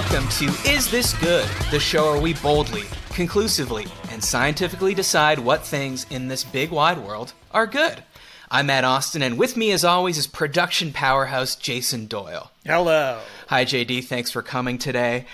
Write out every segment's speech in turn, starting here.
welcome to Is This Good? The show where we boldly, conclusively, and scientifically decide what things in this big wide world are good. I'm Matt Osten, and with me, as always, is production powerhouse Jason Doyle. Hello. Hi, JD. Thanks for coming today.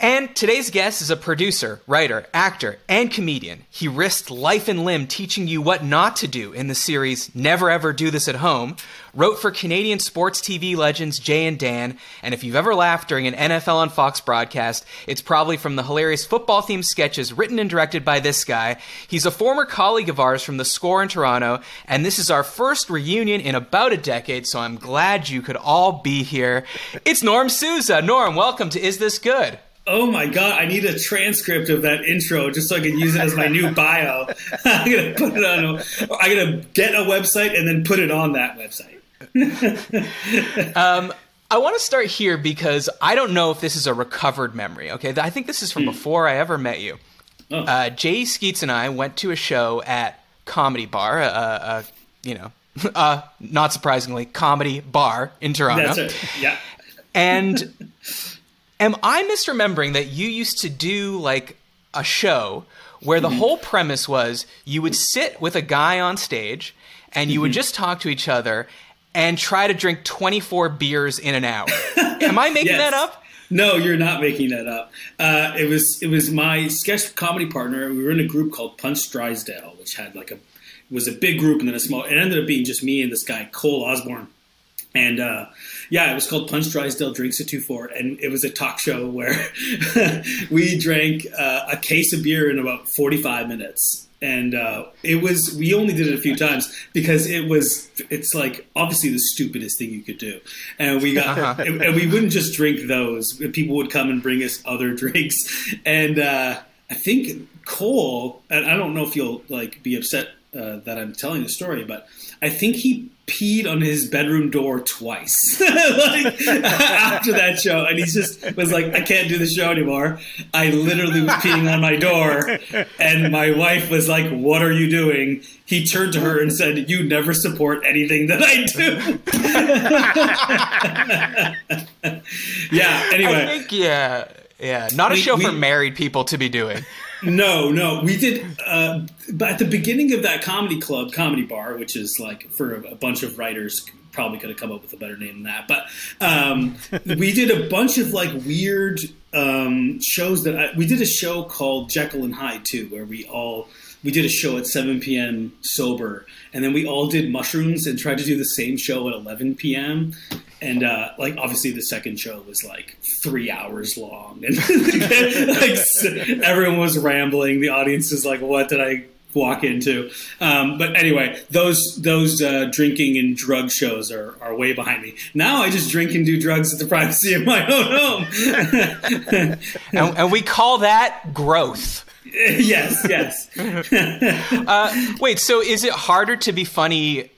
And today's guest is a producer, writer, actor, and comedian. He risked life and limb teaching you what not to do in the series Never Ever Do This at Home, wrote for Canadian sports TV legends Jay and Dan, and if you've ever laughed during an NFL on Fox broadcast, it's probably from the hilarious football themed sketches written and directed by this guy. He's a former colleague of ours from the score in Toronto, and this is our first reunion in about a decade, so I'm glad you could all be here. It's Norm Sousa. Norm, welcome to Is This Good? Oh my god, I need a transcript of that intro just so I can use it as my new bio. I'm gonna put it on. A, I'm gonna get a website and then put it on that website. um, I want to start here because I don't know if this is a recovered memory. Okay, I think this is from hmm. before I ever met you. Oh. Uh, Jay Skeets and I went to a show at Comedy Bar, a, a you know, uh, not surprisingly, comedy bar in Toronto. That's it. Yeah. And am I misremembering that you used to do like a show where the mm-hmm. whole premise was you would sit with a guy on stage and you mm-hmm. would just talk to each other and try to drink 24 beers in an hour. Am I making yes. that up? No, you're not making that up. Uh, it was it was my sketch comedy partner. We were in a group called Punch Drysdale, which had like a was a big group and then a small. It ended up being just me and this guy Cole Osborne. And uh, yeah, it was called Punch Drysdale Drinks a Two Four, and it was a talk show where we drank uh, a case of beer in about forty five minutes. And uh, it was we only did it a few times because it was it's like obviously the stupidest thing you could do, and we got uh-huh. and, and, we wouldn't just drink those. People would come and bring us other drinks, and uh, I think Cole, and I don't know if you'll like be upset uh, that I'm telling the story, but I think he peed on his bedroom door twice like, after that show, and he just was like, "I can't do the show anymore." I literally was peeing on my door, and my wife was like, "What are you doing?" He turned to her and said, "You never support anything that I do." yeah. Anyway, I think yeah, yeah, not a we, show we, for married people to be doing. No, no, we did. Uh, but at the beginning of that comedy club, comedy bar, which is like for a, bunch of writers, probably could have come up with a better name than that. But um, we did a bunch of like weird um, shows that I, we did a show called Jekyll and Hyde too, where we all we did a show at 7 p.m. sober, and then we all did mushrooms and tried to do the same show at 11 p.m and uh, like obviously the second show was like three hours long. And like everyone was rambling. The audience is like what did i walk into? Um, but anyway those those uh, drinking and drug shows are, are way behind me. Now i just drink and do drugs at the privacy of my own home. And, and we call that growth. Yes yes. Uh, wait so is it harder to be funny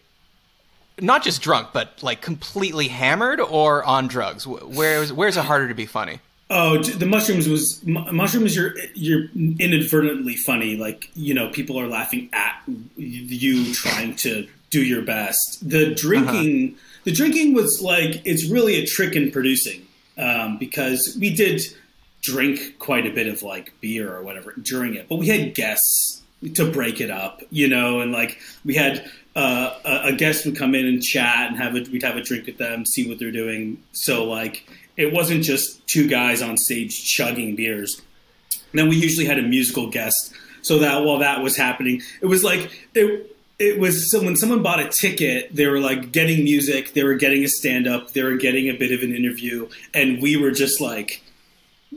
not just drunk, but like completely hammered or on drugs? Where's where's it harder to be funny? Oh, the mushrooms was mushrooms. You're you're inadvertently funny. Like you know, people are laughing at you trying to do your best. The drinking, uh-huh. the drinking was like it's really a trick in producing um, because we did drink quite a bit of like beer or whatever during it, but we had guests to break it up, you know, and like we had uh, a, a, guest would come in and chat and have a, we'd have a drink with them, see what they're doing. So like it wasn't just two guys on stage chugging beers. And then we usually had a musical guest, so that while that was happening, it was like it. It was so when someone bought a ticket, they were like getting music, they were getting a stand up, they were getting a bit of an interview, and we were just like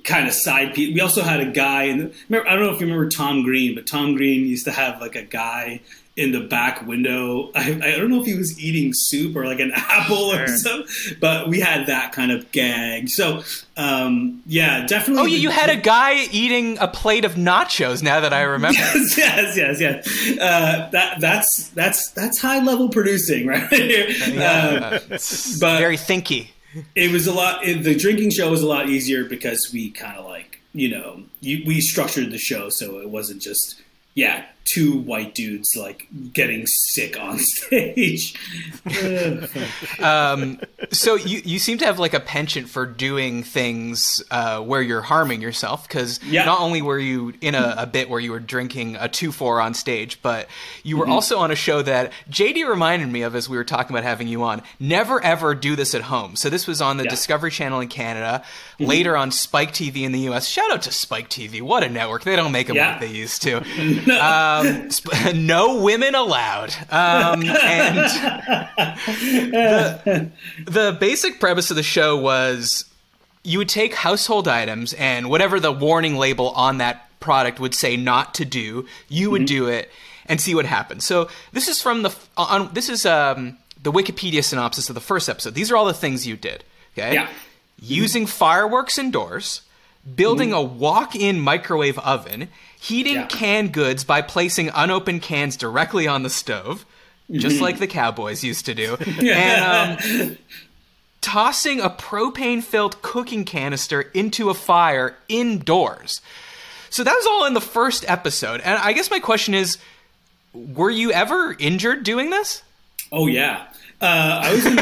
kind of side piece. We also had a guy, and I don't know if you remember Tom Green, but Tom Green used to have like a guy in the back window. I, I, don't know if he was eating soup or like an apple or something, but we had that kind of gag. So, um, yeah, definitely. Oh, you had a guy eating a plate of nachos. Now that I remember, yes, yes, yes, yes. Uh, that that's that's that's high level producing right here. Yeah, uh, but very thinky. It was a lot. It, the drinking show was a lot easier because we kind of like you know you, we structured the show so it wasn't just yeah two white dudes like getting sick on stage. um, so you you seem to have like a penchant for doing things uh, where you're harming yourself because Yeah. not only were you in a, a bit where you were drinking a two four on stage, but you Mm-hmm. were also on a show that JD reminded me of as we were talking about having you on. Never ever do this at home. So this was on the Yeah. Mm-hmm. Discovery Channel in Canada, later on Spike TV in the U.S. Shout out to Spike TV, what a network! They don't make them Yeah. like they used to. um, Um, sp- no women allowed. Um, and the, the basic premise of the show was you would take household items and whatever the warning label on that product would say not to do, you would mm-hmm. do it and see what happens. So this is from the uh, on this is um, the Wikipedia synopsis of the first episode. These are all the things you did. Okay. Yeah. Using mm-hmm. fireworks indoors, building mm-hmm. a walk-in microwave oven, heating Yeah. canned goods by placing unopened cans directly on the stove, just like the cowboys used to do, and um, tossing a propane-filled cooking canister into a fire indoors. So that was all in the first episode, and I guess my question is, were you ever injured doing this? Oh yeah, uh, I was in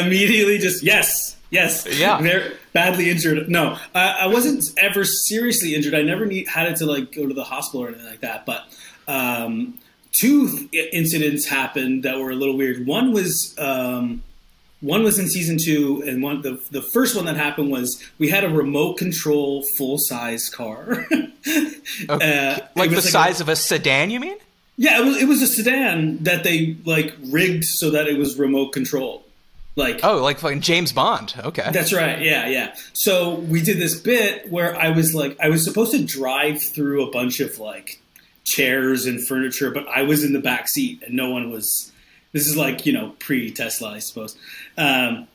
immediately just yes, yes, Yeah. Very badly injured. No, I, I wasn't ever seriously injured. I never need, had it to like go to the hospital or anything like that. But um, two incidents happened that were a little weird. One was. Um, one was in season two, and one the the first one that happened was we had a remote control full size car, Uh, Like the a- size of a sedan, you mean? yeah, it was it was a sedan that they like rigged so that it was remote controlled. Like Oh, like fucking James Bond. Okay. that's right. Yeah, yeah. So we did this bit where I was like I was supposed to drive through a bunch of like chairs and furniture, but I was in the back seat and no one was this is like, you know, pre Tesla, I suppose. Um,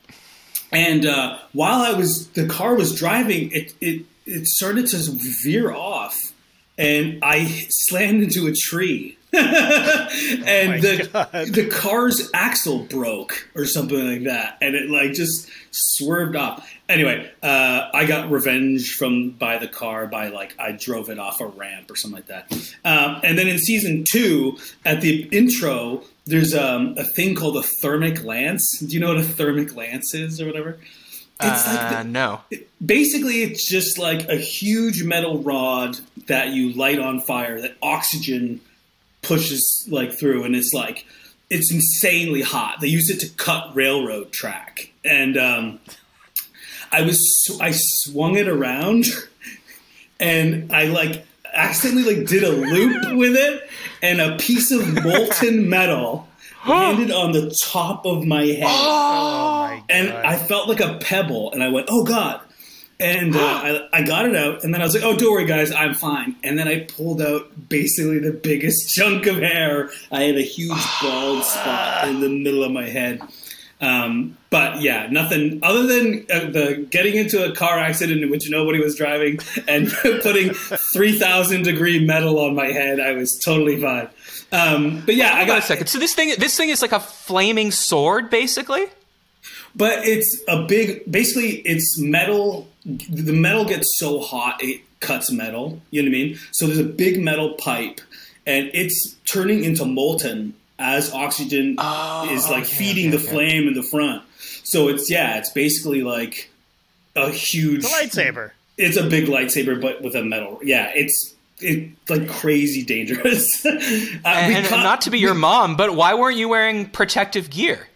and uh, while I was the car was driving, it it it started to veer off and I slammed into a tree. and the the car's axle broke or something like that, and it like just swerved off. Anyway, uh, I got revenge from by the car by like I drove it off a ramp or something like that. Um, and then in season two, at the intro, there's um, a thing called a thermic lance. Do you know what a thermic lance is or whatever? It's uh, like the, no. basically it's just like a huge metal rod that you light on fire that oxygen pushes like through and it's like it's insanely hot. They use it to cut railroad track. And um, i was i swung it around and i like accidentally like did a loop with it and a piece of molten metal landed on the top of my head. Oh my and I felt like a pebble, and I went, "Oh God!" And uh, I, I got it out, and then I was like, "Oh, don't worry, guys, I'm fine." And then I pulled out basically the biggest chunk of hair. I had a huge bald spot in the middle of my head. Um, but yeah, nothing other than uh, the getting into a car accident in which nobody was driving and putting three thousand degree metal on my head. I was totally fine. Um, but yeah, I got a second. So this thing, this thing is like a flaming sword, basically. But it's a big. Basically, it's metal. The metal gets so hot it cuts metal. You know what I mean? So there's a big metal pipe, and it's turning into molten as oxygen Oh, is like okay, feeding okay, the okay. flame in the front. So it's yeah, it's basically like a huge the lightsaber. It's a big lightsaber, but with a metal. Yeah, it's it's like crazy dangerous. uh, And, and not to be your mom, but why weren't you wearing protective gear?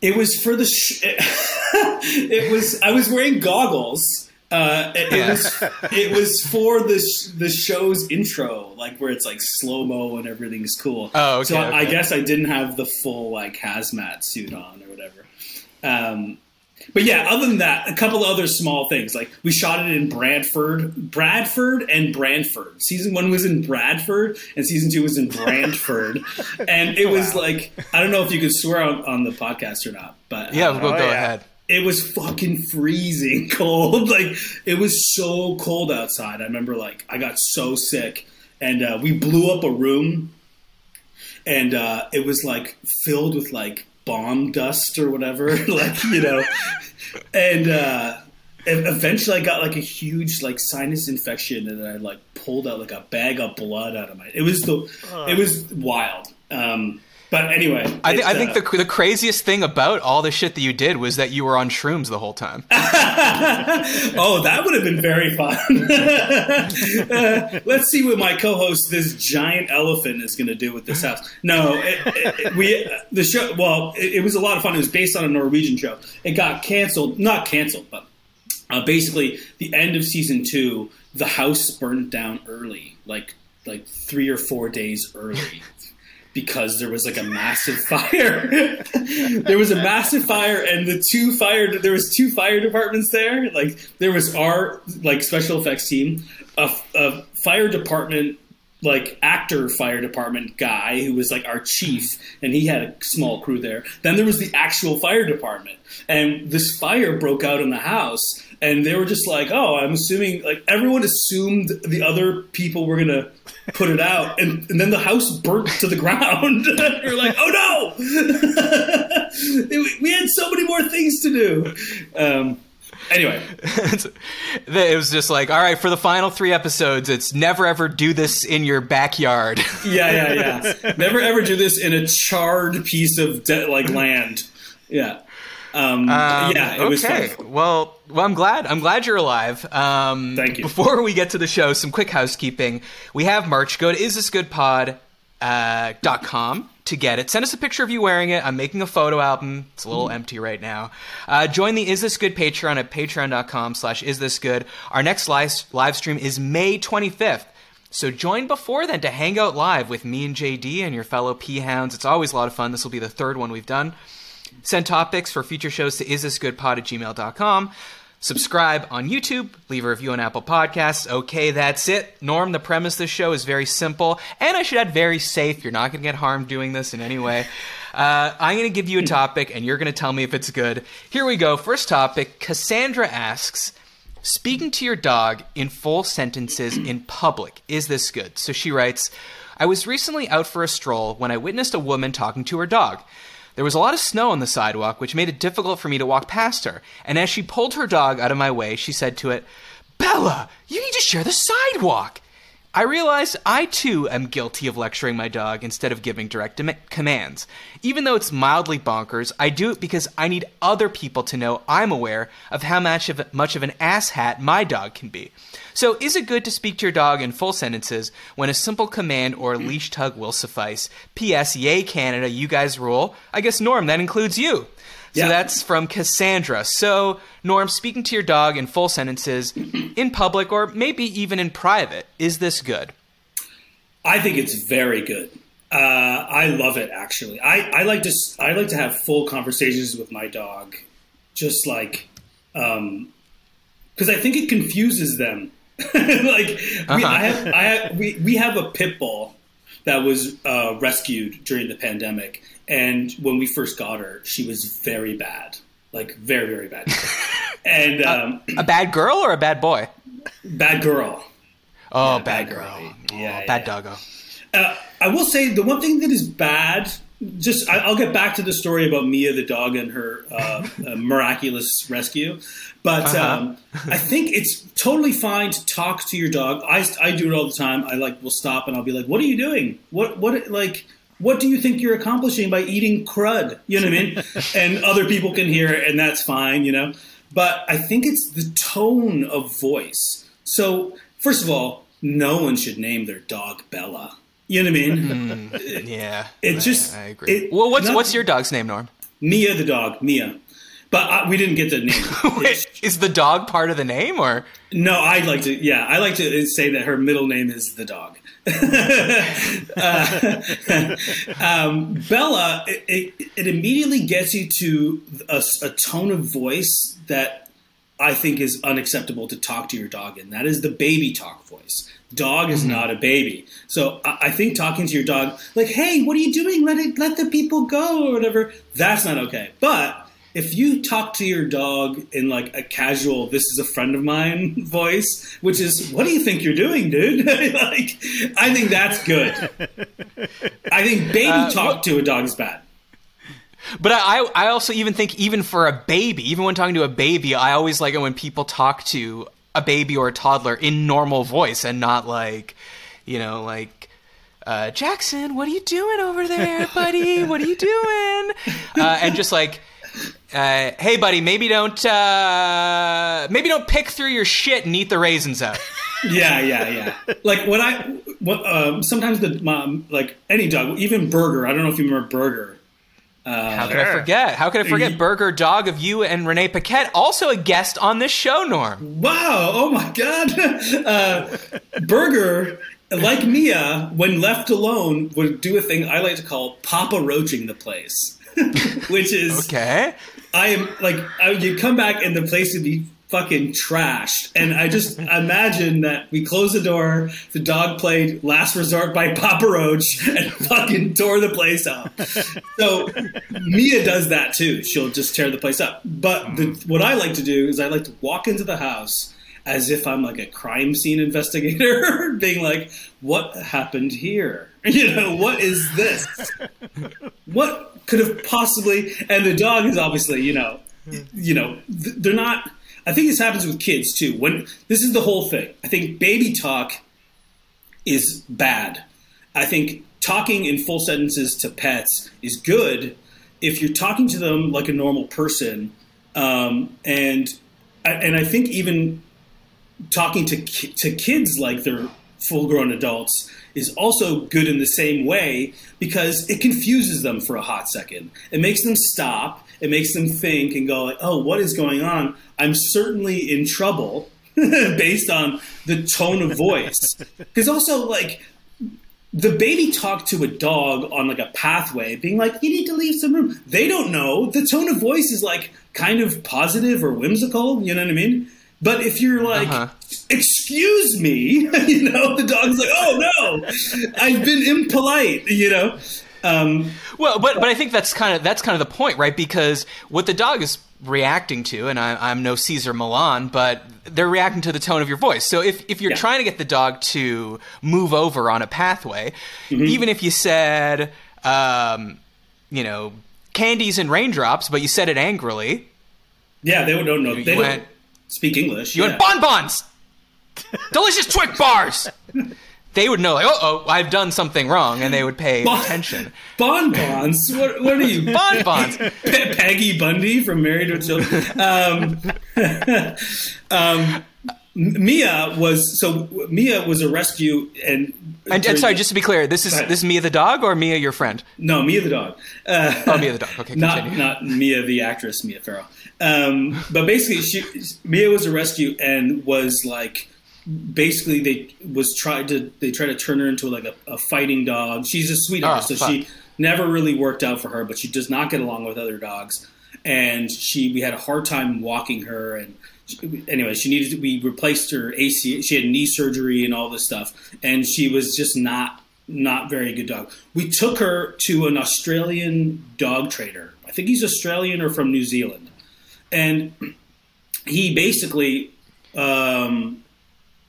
It was for the. Sh- it was. I was wearing goggles. Uh, it, it was. It was for the sh- the show's intro, like where it's like slow mo and everything's cool. Oh, okay, So I guess I didn't have the full like hazmat suit on or whatever. Um, but yeah, other than that, a couple of other small things. Like we shot it in Bradford, Bradford and Brantford. Season one was in Bradford, and season two was in Brantford. and it was like I don't know if you could swear on, on the podcast or not, but Yeah, uh, we'll Oh, go yeah. ahead. it was fucking freezing cold. Like it was so cold outside. I remember like I got so sick, and uh, we blew up a room, and uh, it was like filled with like bomb dust or whatever, like you know, and. uh Eventually, I got like a huge like sinus infection, and I like pulled out like a bag of blood out of my. It was the. It was wild. Um, but anyway, I, th- I think uh, the the craziest thing about all the shit that you did was that you were on shrooms the whole time. oh, that would have been very fun. Uh, let's see what my co-host, this giant elephant, is going to do with this house. No, it, it, we the show. Well, it, it was a lot of fun. It was based on a Norwegian show. It got canceled, not canceled, but uh, basically the end of season two. The house burned down early, like like three or four days early. Because there was like a massive fire. there was a massive fire, and the two fire there was two fire departments there. Like there was our like special effects team, a, a fire department like actor fire department guy who was like our chief and he had a small crew there then there was the actual fire department and this fire broke out in the house and they were just like oh i'm assuming like everyone assumed the other people were gonna put it out. And, and then the house burnt to the ground. You're like oh no! We had so many more things to do. Um, anyway. It was just like, all right, for the final three episodes, it's never ever do this in your backyard. yeah yeah yeah. Never ever do this in a charred piece of de- like land. Yeah. Um, Um, yeah it was okay. fun. Well, well, I'm glad. I'm glad you're alive. Um, Thank you. Before we get to the show, some quick housekeeping. We have merch. Go to isthisgoodpod uh, dot com to get it. Send us a picture of you wearing it. I'm making a photo album. It's a little empty right now. Uh, join the Is This Good Patreon at patreon.com slash is this good. Our next live, live stream is May 25th. So join before then to hang out live with me and JD and your fellow P Hounds. It's always a lot of fun. This will be the third one we've done. Send topics for future shows to isthisgoodpod at gmail.com. Subscribe on YouTube. Leave a review on Apple Podcasts. Okay, that's it. Norm, the premise of this show is very simple. And I should add very safe. You're not going to get harmed doing this in any way. Uh, I'm going to give you a topic, and you're going to tell me if it's good. Here we go. First topic Cassandra asks Speaking to your dog in full sentences in public, is this good? So she writes I was recently out for a stroll when I witnessed a woman talking to her dog. There was a lot of snow on the sidewalk, which made it difficult for me to walk past her. And as she pulled her dog out of my way, she said to it, Bella, you need to share the sidewalk. I realize I too am guilty of lecturing my dog instead of giving direct dem- commands. Even though it's mildly bonkers, I do it because I need other people to know I'm aware of how much of much of an asshat my dog can be. So, is it good to speak to your dog in full sentences when a simple command or a leash tug will suffice? P.S. Yay, Canada, you guys rule. I guess Norm, that includes you. So Yeah. that's from Cassandra. So, Norm, speaking to your dog in full sentences in public or maybe even in private, is this good? I think it's very good. Uh, I love it actually. I, I like to I like to have full conversations with my dog, just like because I think it confuses them. like we, I have, I have, we we have a pit bull that was uh, rescued during the pandemic, and when we first got her, she was very bad, like very very bad, and um, A bad girl or a bad boy? bad girl. Oh, Yeah, bad, bad girl. girl. Oh, Yeah, bad yeah. doggo. Uh, I will say the one thing that is bad. Just I, I'll get back to the story about Mia the dog and her uh, uh, miraculous rescue, but Uh-huh. um, I think it's totally fine to talk to your dog. I, I do it all the time. I like will stop and I'll be like, "What are you doing? What what like what do you think you're accomplishing by eating crud?" You know what I mean? and other people can hear it, and that's fine, you know. But I think it's the tone of voice. So first of all, no one should name their dog Bella. You know what I mean? Yeah. It I- just- I agree. it- well, what's not- what's your dog's name, Norm? Mia the dog, Mia. But uh, we didn't get the name. Wait, is the dog part of the name or? no, I like to. Yeah, I like to say that her middle name is the dog. Uh, um, Bella, it, it, it immediately gets you to a, a tone of voice that I think is unacceptable to talk to your dog in. That is the baby talk voice. Dog is not a baby, so I, I think talking to your dog, like, "Hey, what are you doing? Let it, let the people go," or whatever. That's not okay. But if you talk to your dog in like a casual "this is a friend of mine" voice, which is "what do you think you're doing, dude?" like, I think that's good. I think baby Uh, talk to a dog is bad. But I, I also even think even for a baby, even when talking to a baby, I always like it when people talk to a baby or a toddler in normal voice and not like, you know, like uh, Jackson, what are you doing over there, buddy? What are you doing? Uh, and just like, uh, hey, buddy, maybe don't uh, maybe don't pick through your shit and eat the raisins out. yeah, yeah, yeah. Like when I, what, um, sometimes the mom, like any dog, even Burger. I don't know if you remember Burger. How could I forget? How could I forget Burger Dog of you and Renee Paquette, also a guest on this show, Norm? Wow! Oh my God! Uh, Burger, like Mia, when left alone, would do a thing I like to call Papa Roaching the place, which is Okay. I am like I, you come back and the place would be fucking trashed, and I just imagine that we closed the door, the dog played "Last Resort" by Papa Roach, and fucking tore the place up. So Mia does that too; she'll just tear the place up. But the, what I like to do is I like to walk into the house as if I'm like a crime scene investigator, being like, "What happened here? You know, what is this?" what could have possibly and the dog is obviously you know you know they're not i think this happens with kids too when this is the whole thing i think baby talk is bad i think talking in full sentences to pets is good if you're talking to them like a normal person um, and and i think even talking to ki- to kids like they're full grown adults is also good in the same way because it confuses them for a hot second. It makes them stop. It makes them think and go like, "Oh, what is going on? I'm certainly in trouble." based on the tone of voice. Because also like the baby talk to a dog on like a pathway, being like, "You need to leave some room." They don't know the tone of voice is like kind of positive or whimsical. You know what I mean? But if you're like, Uh-huh. "Excuse me," you know, the dog's like, "Oh no, I've been impolite," you know. Um, Well, but but I think that's kind of that's kind of the point, right? Because what the dog is reacting to, and I, I'm no Cesar Millan, but they're reacting to the tone of your voice. So if if you're Yeah. trying to get the dog to move over on a pathway, even if you said, um, you know, candies and raindrops, but you said it angrily, yeah, they don't know. They went- don't speak English. you yeah. went bonbons, delicious Twix bars. They would know, like, oh, oh, I've done something wrong, and they would pay Bon- attention. bonbons. What, what are you? Bonbons. Pe- Peggy Bundy from Married with Children. Um, um, Mia was so Mia was a rescue and And, and sorry, just to be clear, this is this is Mia the dog or Mia your friend? no Mia the dog. Uh, Oh, Mia the dog. Okay, not continue. not Mia the actress Mia Farrow. Um, but basically, she Mia was a rescue and was like basically they was tried to they tried to turn her into like a, a fighting dog. She's a sweetheart, Oh, so fuck. she never really worked out for her. But she does not get along with other dogs, and she we had a hard time walking her and. Anyway, she needed to. We replaced her AC. She had knee surgery and all this stuff, and she was just not not very good dog. We took her to an Australian dog trainer. I think he's Australian or from New Zealand, and he basically, um,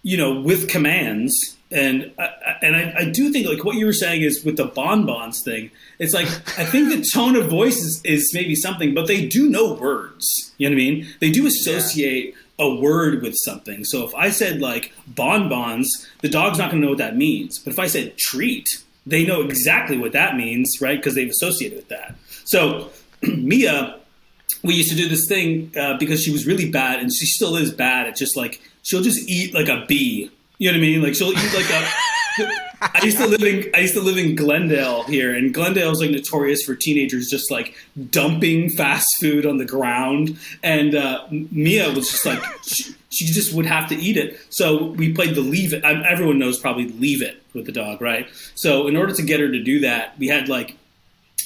you know, with commands. And I, and I, I do think like what you were saying is with the bonbons thing. It's like I think the tone of voice is, is maybe something, but they do know words. You know what I mean? They do associate a word with something. So if I said like bonbons, the dog's not going to know what that means. But if I said treat, they know exactly what that means, right? Because they've associated with that. So Mia we used to do this thing uh, because she was really bad, and she still is bad at just like she'll just eat like a bee. You know what I mean? Like she'll eat like a. I used to live in I used to live in Glendale here, and Glendale is like notorious for teenagers just like dumping fast food on the ground. And uh, Mia was just like she, she just would have to eat it. So we played the leave it. Everyone knows probably leave it with the dog, right? So in order to get her to do that, we had like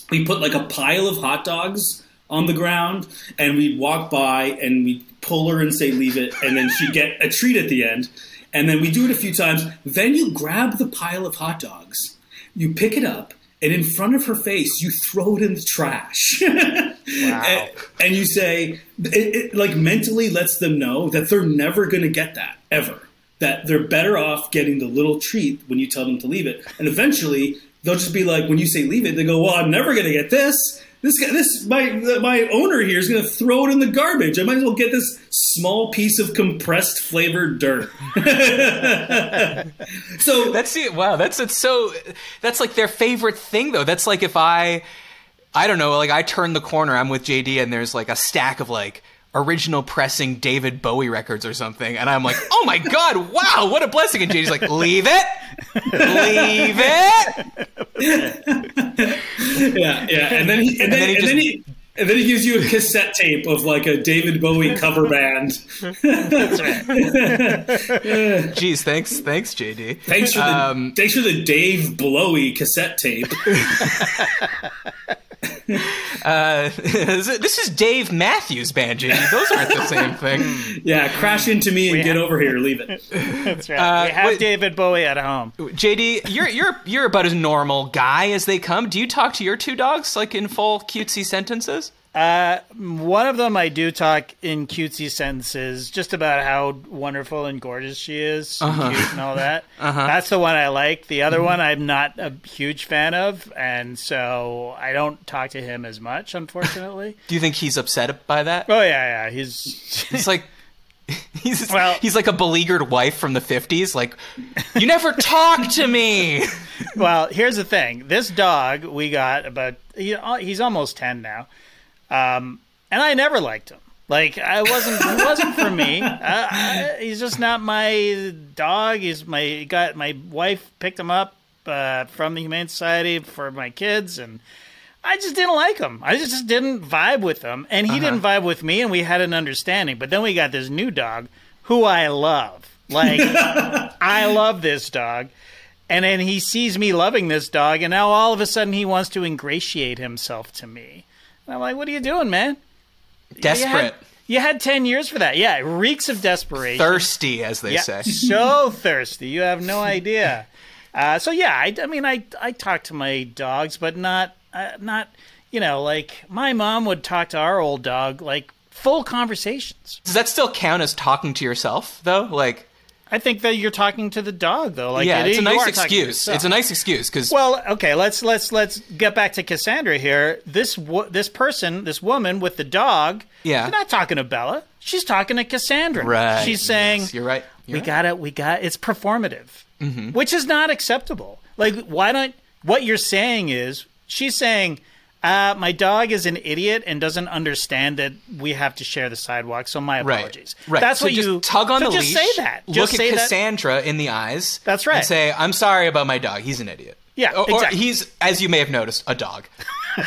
we put like a pile of hot dogs on the ground and we'd walk by and we'd pull her and say leave it and then she'd get a treat at the end and then we do it a few times. Then you grab the pile of hot dogs you pick it up and in front of her face you throw it in the trash. And, and you say it, it like mentally lets them know that they're never going to get that ever. That they're better off getting the little treat when you tell them to leave it. And eventually they'll just be like when you say leave it they go well i'm never going to get this this guy, this my my owner here is going to throw it in the garbage. I might as well get this small piece of compressed flavored dirt. so That's it. Wow, that's it's so. That's like their favorite thing, though. That's like if I, I don't know, like I turn the corner, I'm with JD, and there's like a stack of like original pressing David Bowie records or something, and I'm like, oh my god, wow, what a blessing! And JD's like, leave it, leave it. yeah, yeah, and then he, and, then, then he and just- then he. And then he gives you a cassette tape of like a David Bowie cover band. That's right. Jeez, thanks, thanks, JD. Thanks for the Um, thanks for the Dave Blowy cassette tape. Uh, this is Dave Matthews Band, JD. Those aren't the same thing. Yeah, crash into me and We get have- over here. Leave it. That's right. Uh, we have wait- David Bowie at home. JD, you're you're you're about as normal guy as they come. Do you talk to your two dogs like in full cutesy sentences? Uh, one of them I do talk in cutesy sentences, just about how wonderful and gorgeous she is, and Uh-huh. cute and all that. Uh-huh. That's the one I like. The other mm-hmm. one I'm not a huge fan of, and so I don't talk to him as much, unfortunately. Do you think he's upset by that? oh yeah, yeah, he's It's like he's Well- he's like a beleaguered wife from the fifties. Like, you never talk to me. well. Here's the thing: this dog we got about he, he's almost ten now, um, and I never liked him. Like I wasn't, he wasn't for me. I, I, he's just not my dog. He's my got my wife picked him up uh, from the Humane Society for my kids, and I just didn't like him. I just didn't vibe with him, and he didn't vibe with me, and we had an understanding. But then we got this new dog, who I love. Like I love this dog. And then he sees me loving this dog, and now all of a sudden he wants to ingratiate himself to me. And I'm like, what are you doing, man? You Desperate, had, you had 10 years for that. Yeah, it reeks of desperation. thirsty, as they yeah, say. so thirsty. You have no idea. Uh, so yeah, I, I mean, I I talk to my dogs, but not uh, not you know like my mom would talk to our old dog like full conversations. Does that still count as talking to yourself, though? Like, I think that you're talking to the dog though. Like yeah, it- it's a nice are talking to excuse. It's a nice excuse because Well, okay, let's let's let's get back to Cassandra here. This wo- this person, this woman with the dog, Yeah. she's not talking to Bella. She's talking to Cassandra. right. She's saying, Yes, you're right. You're "We right. got it. We got it's performative, mm-hmm. which is not acceptable. Like, why don't? What you're saying is, she's saying." Uh, my dog is an idiot and doesn't understand that we have to share the sidewalk. So my apologies. right. That's so what just you tug on so the just leash. say that. Look Just at say that. Cassandra in the eyes. That's right. And say, "I'm sorry about my dog. He's an idiot." Yeah, or, or exactly. he's, as you may have noticed, a dog.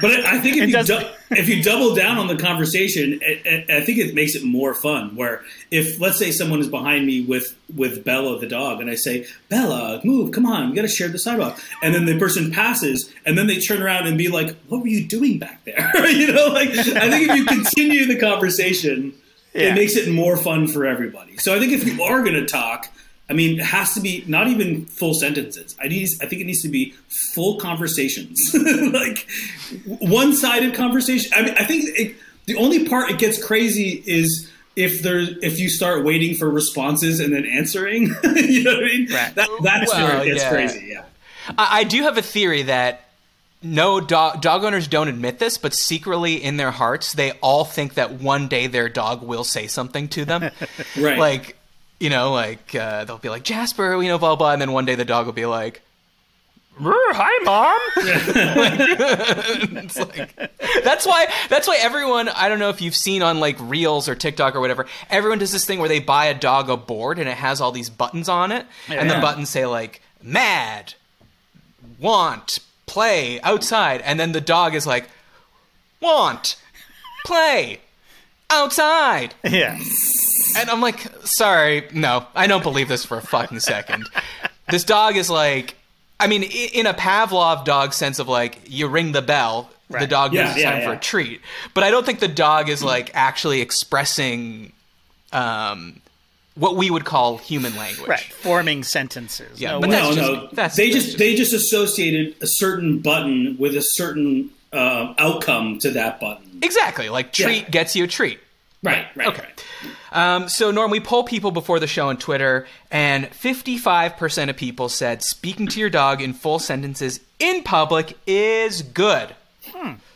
But I I think if you, does- dou- if you double down on the conversation, I, I I think it makes it more fun. Where if let's say someone is behind me with with Bella the dog, and I say, "Bella, move, come on, we got to share the sidewalk," and then the person passes, and then they turn around and be like, "What were you doing back there?" you know, like I think if you continue the conversation, Yeah. it makes it more fun for everybody. So I think if you are going to talk. I mean, it has to be not even full sentences. I need. I think it needs to be full conversations, like one-sided conversation. I mean, I think it, the only part it gets crazy is if there if you start waiting for responses and then answering. you know what I mean? Right. That, that's where it gets yeah. crazy. Yeah. I, I do have a theory that no dog dog owners don't admit this, but secretly in their hearts, they all think that one day their dog will say something to them. Right. Like, you know, like uh, they'll be like Jasper, you know, blah blah, and then one day the dog will be like. "Rrr, Hi, mom. It's like- that's why. That's why everyone. I don't know if you've seen on like Reels or TikTok or whatever. Everyone does this thing where they buy a dog a board and it has all these buttons on it, and the buttons say like mad, want, play, outside, and then the dog is like, want, play, outside. Yeah. And I'm like, sorry, no, I don't believe this for a fucking second. this dog is like, I mean, in a Pavlov dog sense of like, you ring the bell, the Right. dog Yeah, knows it's yeah, time for a treat. But I don't think the dog is like actually expressing um, what we would call human language. Right. Forming sentences. Yeah, No but way. that's no, just- no. that's- they that's just just- they just associated a certain button with a certain uh, outcome to that button. Exactly. Like, treat Yeah. gets you a treat. Right. Right. Okay. right. Um, so, Norm, we poll people before the show on Twitter, and 55% of people said speaking to your dog in full sentences in public is good.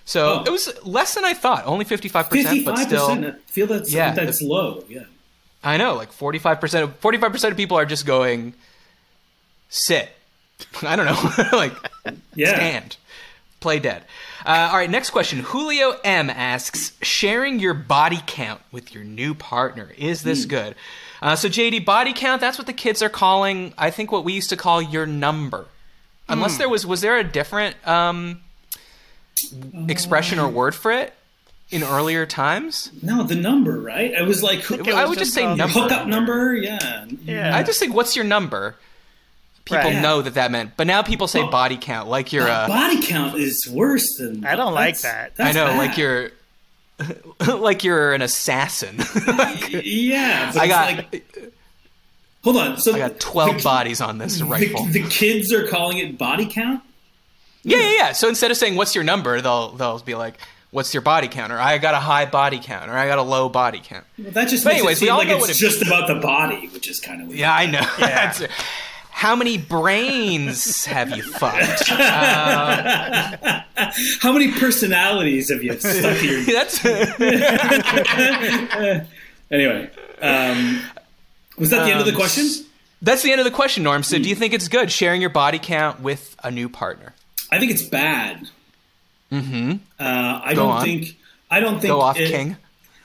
So Oh. it was less than I thought, only 55%, Fifty but five still. I feel that's Yeah, that's low. Yeah. I know, like 45%, of, 45% of people are just going, sit. I don't know, like Yeah. stand, play dead. Uh, all right, next question. Julio M asks, sharing your body count with your new partner, is this Hmm. good? Uh, so, JD, body count, that's what the kids are calling, I think, what we used to call your number. Unless Hmm. there was, was there a different um, expression or word for it in earlier times? No, the number, right? I was like, hook, I was would just just say number. hookup number. Yeah. Yeah. I just think, what's your number? People Right. know that that meant, but now people say Well, body count, like you're Uh, a. body count is worse than. I don't like that's- that. I know, bad. like you're, like you're an assassin. Yeah, but I got, like, hold on. So I got twelve the, bodies on this rifle. The, the kids are calling it body count. yeah, yeah, yeah. So instead of saying "What's your number," they'll they'll be like, "What's your body count?" or "I got a high body count," or "I got a low body count." Well, that just But makes anyways, it we seem all like know it's what it just about the body, which is kind of weird. Yeah, I know. That's it. How many brains have you fucked? How many personalities have you stuck to your? That's Anyway, um, was that the end of the Um, question? that's the end of the question, Norm. So, do you think it's good sharing your body count with a new partner? I think it's bad. Mm-hmm. Uh, I Go don't on. think. I don't think. Go off, it- King.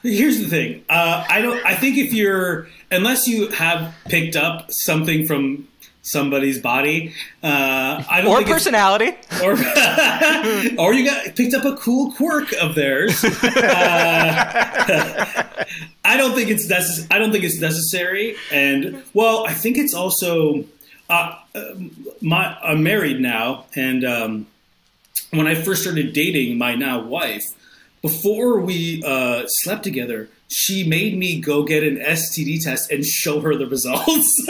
Here's the thing. Uh, I don't. I think if you're, unless you have picked up something from somebody's body, uh, I don't Or personality. or or you got picked up a cool quirk of theirs. Uh, I don't think it's necess- I don't think it's necessary, and well, I think it's also. Uh, um, my I'm married now, and um, when I first started dating my now wife, before we uh, slept together, she made me go get an STD test and show her the results.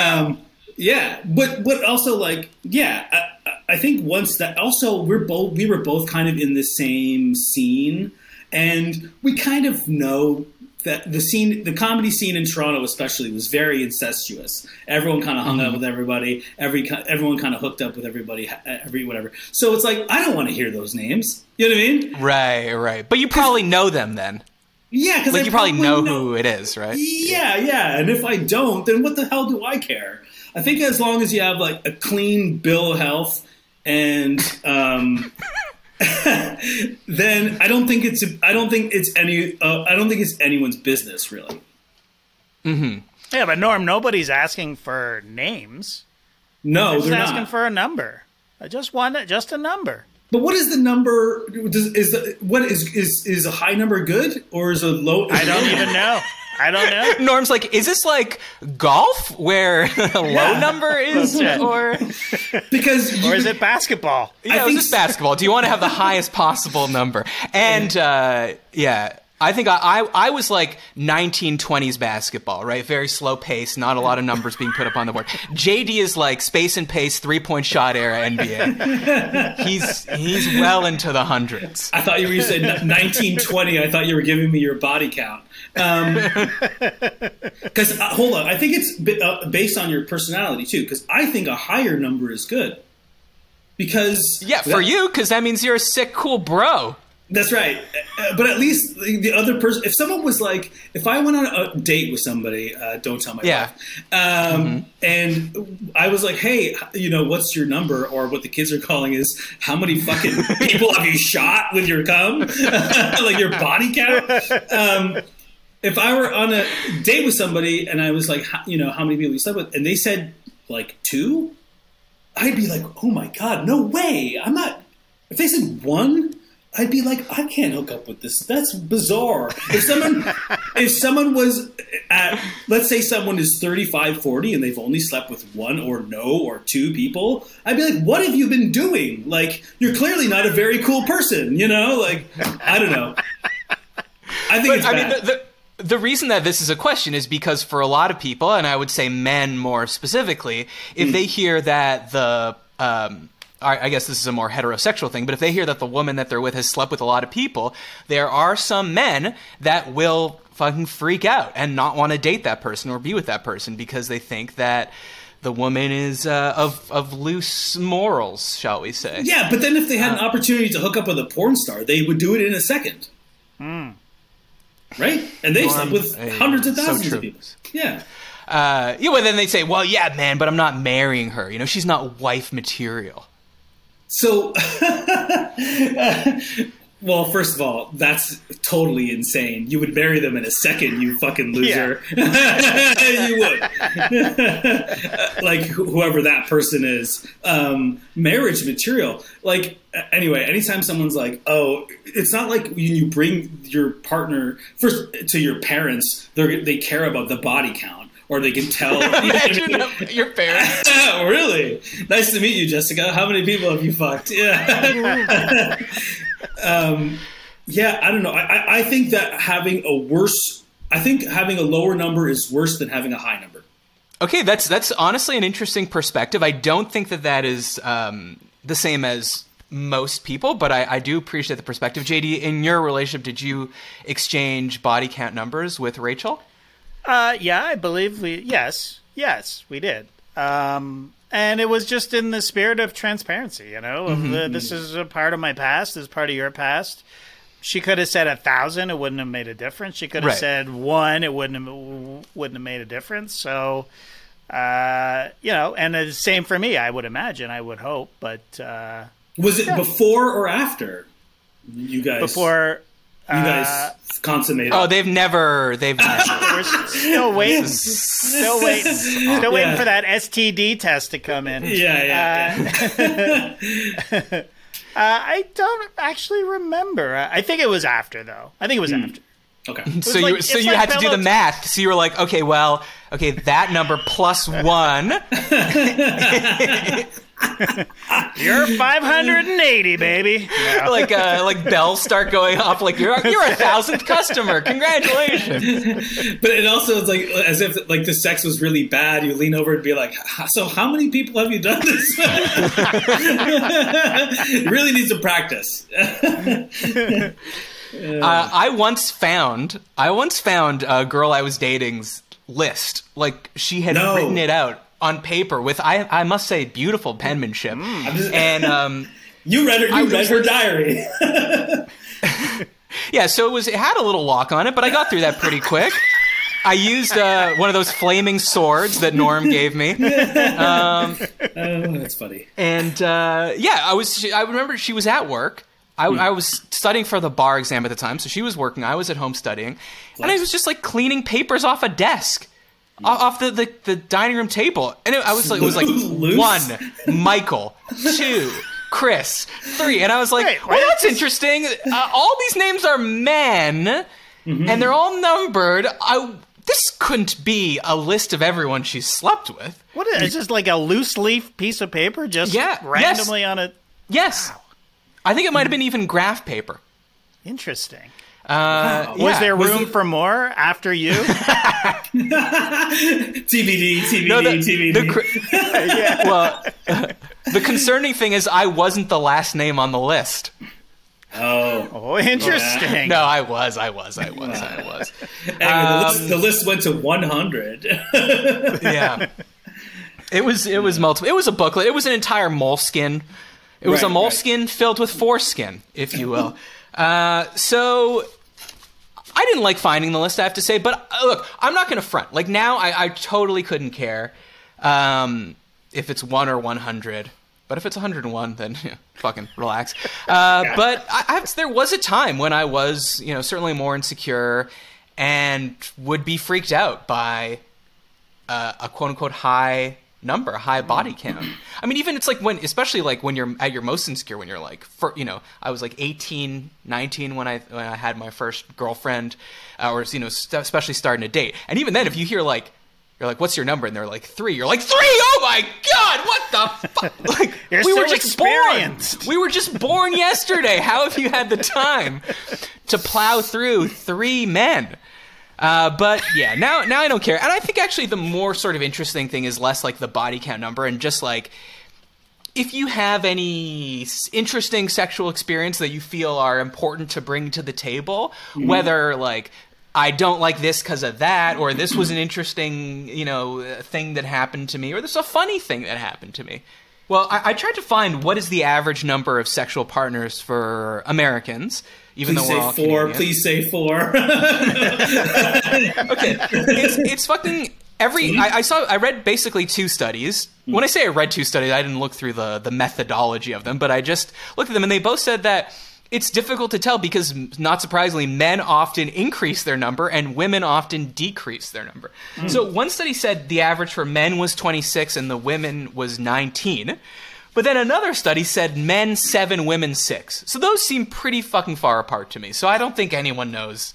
um, yeah, but but also like yeah, I, I- think once that also we're both we were both kind of in the same scene, and we kind of know that the scene, the comedy scene in Toronto especially, was very incestuous. Everyone kind of hung out mm-hmm. with everybody. Every everyone kind of hooked up with everybody. Every whatever. So it's like I don't want to hear those names. You know what I mean? Right, right. But you probably know them then. Yeah, because Like you probably know who it is, right? Yeah, yeah. And if I don't, then what the hell do I care? I think as long as you have like a clean bill of health and um, then I don't think it's I don't think it's any uh, I don't think it's anyone's business really. Mm-hmm. Yeah, but Norm, nobody's asking for names. No, They're just they're asking not. for a number. I just want it, just a number. but what is the number? Does, is the, what is is is a high number good or is a low? I don't even know. I don't know. Norm's like, is this like golf where a low Yeah. number is, or because you, Or is it basketball? yeah, think it's just basketball? Do you want to have the highest possible number? And uh, yeah, I think I, I I was like 1920s basketball, right? Very slow pace, not a lot of numbers being put up on the board. JD is like space and pace, three point shot era NBA. He's he's well into the hundreds. I thought you were saying 1920. I thought you were giving me your body count. Because uh, hold on, I think it's bi- uh, based on your personality too. Because I think a higher number is good. Because Yeah, for you, because that means you're a sick, cool bro. that's right. Uh, But at least the, the other person, if someone was like, if I went on a date with somebody, uh, don't tell my Yeah. wife, um, and I was like, hey, you know, what's your number? Or what the kids are calling is, how many fucking people have you shot with your cum? like your body count? Um, if I were on a date with somebody and I was like, you know, how many people you slept with, and they said like two, I'd be like, oh my god, no way! I'm not. If they said one, I'd be like, I can't hook up with this. That's bizarre. If someone, if someone was at, let's say someone is 35, 40, and they've only slept with one or no or two people, I'd be like, what have you been doing? Like, you're clearly not a very cool person, you know? Like, I don't know. I think it's I bad. mean, the, the, the reason that this is a question is because for a lot of people, and I would say men more specifically, if they hear that the, um, I I guess this is a more heterosexual thing, but if they hear that the woman that they're with has slept with a lot of people, there are some men that will fucking freak out and not want to date that person or be with that person because they think that the woman is uh, of of loose morals, shall we say? Yeah, but then if they had an opportunity to hook up with a porn star, they would do it in a second. Right? And they've slept with hundreds of thousands true. of people. Yeah. Uh, yeah, well, then they say, well, yeah, man, but I'm not marrying her. You know, she's not wife material. So, well, first of all, that's totally insane. You would marry them in a second, you fucking loser. you would. like wh- whoever that person is. Um, marriage material. Like, anyway, anytime someone's like, oh, it's not like when you bring your partner first to your parents, they they care about the body count. Or they can tell. Imagine your parents. Oh, really? Nice to meet you, Jessica. How many people have you fucked? Yeah. Um, yeah, I don't know. I, I, I think that having a worse, I think having a lower number is worse than having a high number. Okay, that's that's honestly an interesting perspective. I don't think that that is um, the same as most people, but I, I do appreciate the perspective. JD, in your relationship, did you exchange body count numbers with Rachel? Uh, yeah, I believe we. Yes, yes, we did. Um, and it was just in the spirit of transparency, you know. Of the, this is a part of my past. This is part of your past. She could have said a thousand; it wouldn't have made a difference. She could have Right. said one; it wouldn't have wouldn't have made a difference. So, uh, you know, and the same for me. I would imagine. I would hope, but uh, Was it before or after you guys? before you guys uh, consummated. Oh, they've never. They've never. we're still waiting, still waiting, still waiting Yeah. for that STD test to come in. yeah, yeah. Uh, I don't actually remember. I I think it was after, though. I think it was after. okay. So like- you so you like had to do the math. So you were like, okay, well, okay, that number plus one. You're 580, baby. No. like uh, like bells start going off. Like you're you're a thousandth customer. Congratulations. But it also is like as if like the sex was really bad. You lean over and be like, "So how many people have you done this?" with?" really need some practice. Uh, I once found I once found a girl I was dating's list. Like she had No. written it out on paper with I I must say beautiful penmanship. just- And um, You read her. You was read her diary. yeah, so it was it had a little lock on it, but I got through that pretty quick. I used uh, one of those flaming swords that Norm gave me. oh, that's funny. and uh, yeah, I was. I remember she was at work. I, I was studying for the bar exam at the time, so she was working. I was at home studying, and I was just like cleaning papers off a desk, o- off the, the, the dining room table. And it, I was like, it was like Loose? one, Michael, two, Chris, three, and I was like, well, that's interesting. Uh, all these names are men, and they're all numbered. I this couldn't be a list of everyone she's slept with. What is it's just like a loose leaf piece of paper just Yeah, randomly on a Yes, I think it might have been even graph paper. interesting. Uh, Was yeah. there Was room it- for more after you? TBD. TBD. No, the, TBD. the cr- well, the concerning thing is I wasn't the last name on the list. oh. Oh, interesting. No, I was, I was, I was, I was. Anyway, the, list, the list went to 100. Yeah, it was, it was multiple. It was a booklet. It was an entire moleskin. It was Right, a moleskin filled with foreskin, if you will. uh, so. I didn't like finding the list, I have to say, but uh, look, I'm not going to front. Like now, I, I totally couldn't care um, if it's one or 100. But if it's 101, then fucking relax. Uh, But I, I, there was a time when I was, you know, certainly more insecure and would be freaked out by uh, a quote unquote high number, high body count. I mean, even it's like when, especially like when you're at your most insecure, when you're like, for, you know, I was like 18, 19 when I when I had my first girlfriend, uh, or you know, st- especially starting a date. And even then, if you hear like, you're like, what's your number? And they're like three. You're like three. Oh my god, what the fuck? Like we were just born. We were just born yesterday. How have you had the time to plow through three men? Uh, but yeah, now now I don't care. And I think actually the more sort of interesting thing is less like the body count number and just like if you have any interesting sexual experience that you feel are important to bring to the table, whether like I don't like this because of that, or this was an interesting, you know, uh, thing that happened to me, or this is a funny thing that happened to me. Well, I, I tried to find what is the average number of sexual partners for Americans, even Please though we're all say four. Canadian. Please say four. okay, it's, it's fucking every. I, I saw. I read basically two studies. Hmm. When I say I read two studies, I didn't look through the the methodology of them, but I just looked at them, and they both said that it's difficult to tell because, not surprisingly, men often increase their number and women often decrease their number. Hmm. So one study said the average for men was 26 and the women was 19. But then another study said men seven, women six. So those seem pretty fucking far apart to me. So I don't think anyone knows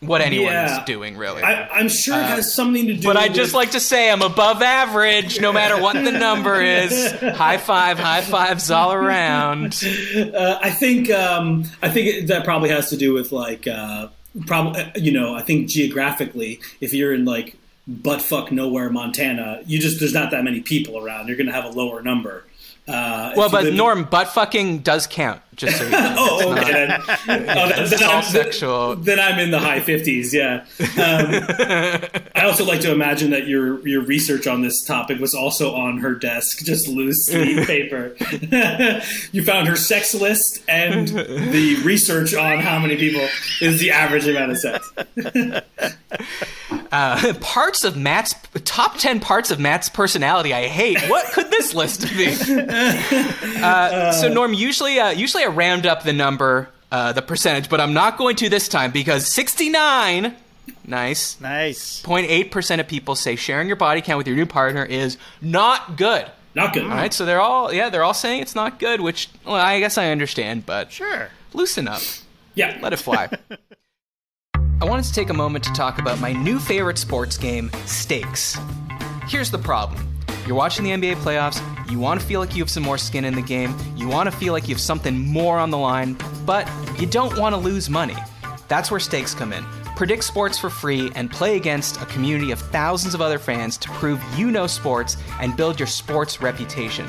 what anyone Yeah. is doing, really. I, I'm sure it has something to do. Uh, but I'd with, just like to say I'm above average, no matter what the number is. High five, high fives all around. Uh, I think um, I think it, that probably has to do with like uh, probably you know I think geographically if you're in like buttfuck nowhere Montana you just there's not that many people around you're gonna have a lower number. Uh, Well, but in- Norm, butt fucking does count. Just so you know. Oh, okay. Then, oh, then, then I'm, sexual. then I'm in the high fifties. Yeah. Um, I also like to imagine that your your research on this topic was also on her desk, just loose leaf paper. you found her sex list and the research on how many people is the average amount of sex. Uh, parts of Matt's top ten parts of Matt's personality I hate. What could this list be? Uh, so Norm, usually, uh, usually I round up the number, uh, the percentage, but I'm not going to this time because 69. Nice. Nice. 0.8% of people say sharing your body count with your new partner is not good. Not good. All right, so they're all yeah, they're all saying it's not good, which well, I guess I understand, but Sure. loosen up. Yeah. Let it fly. I wanted to take a moment to talk about my new favorite sports game, Stakes. Here's the problem. You're watching the NBA playoffs, you want to feel like you have some more skin in the game, you want to feel like you have something more on the line, but you don't want to lose money. That's where stakes come in. Predict sports for free and play against a community of thousands of other fans to prove you know sports and build your sports reputation.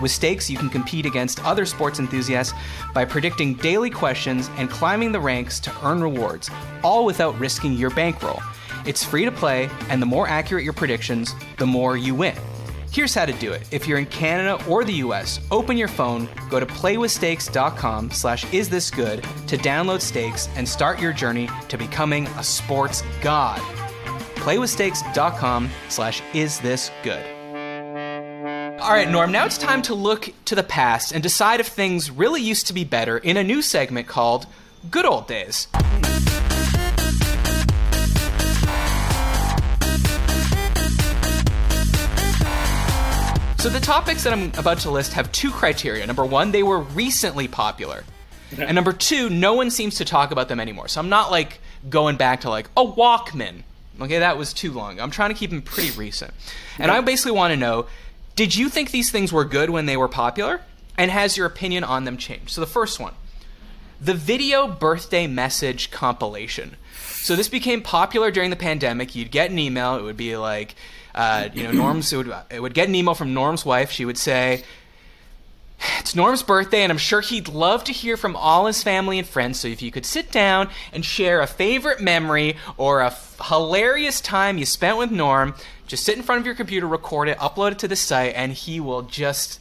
With stakes, you can compete against other sports enthusiasts by predicting daily questions and climbing the ranks to earn rewards, all without risking your bankroll. It's free to play, and the more accurate your predictions, the more you win. Here's how to do it. If you're in Canada or the US, open your phone, go to playwithstakes.com slash is this good to download stakes and start your journey to becoming a sports god. playwithstakes.com slash is this good. All right, Norm, now it's time to look to the past and decide if things really used to be better in a new segment called Good Old Days. So the topics that I'm about to list have two criteria. Number one, they were recently popular. And number two, no one seems to talk about them anymore. So I'm not like going back to like a Walkman. Okay, that was too long. I'm trying to keep them pretty recent. And I basically want to know did you think these things were good when they were popular? And has your opinion on them changed? So the first one the video birthday message compilation. So this became popular during the pandemic. You'd get an email. It would be like, uh, you know, Norm's. It would, it would get an email from Norm's wife. She would say, "It's Norm's birthday, and I'm sure he'd love to hear from all his family and friends. So if you could sit down and share a favorite memory or a f- hilarious time you spent with Norm, just sit in front of your computer, record it, upload it to the site, and he will just."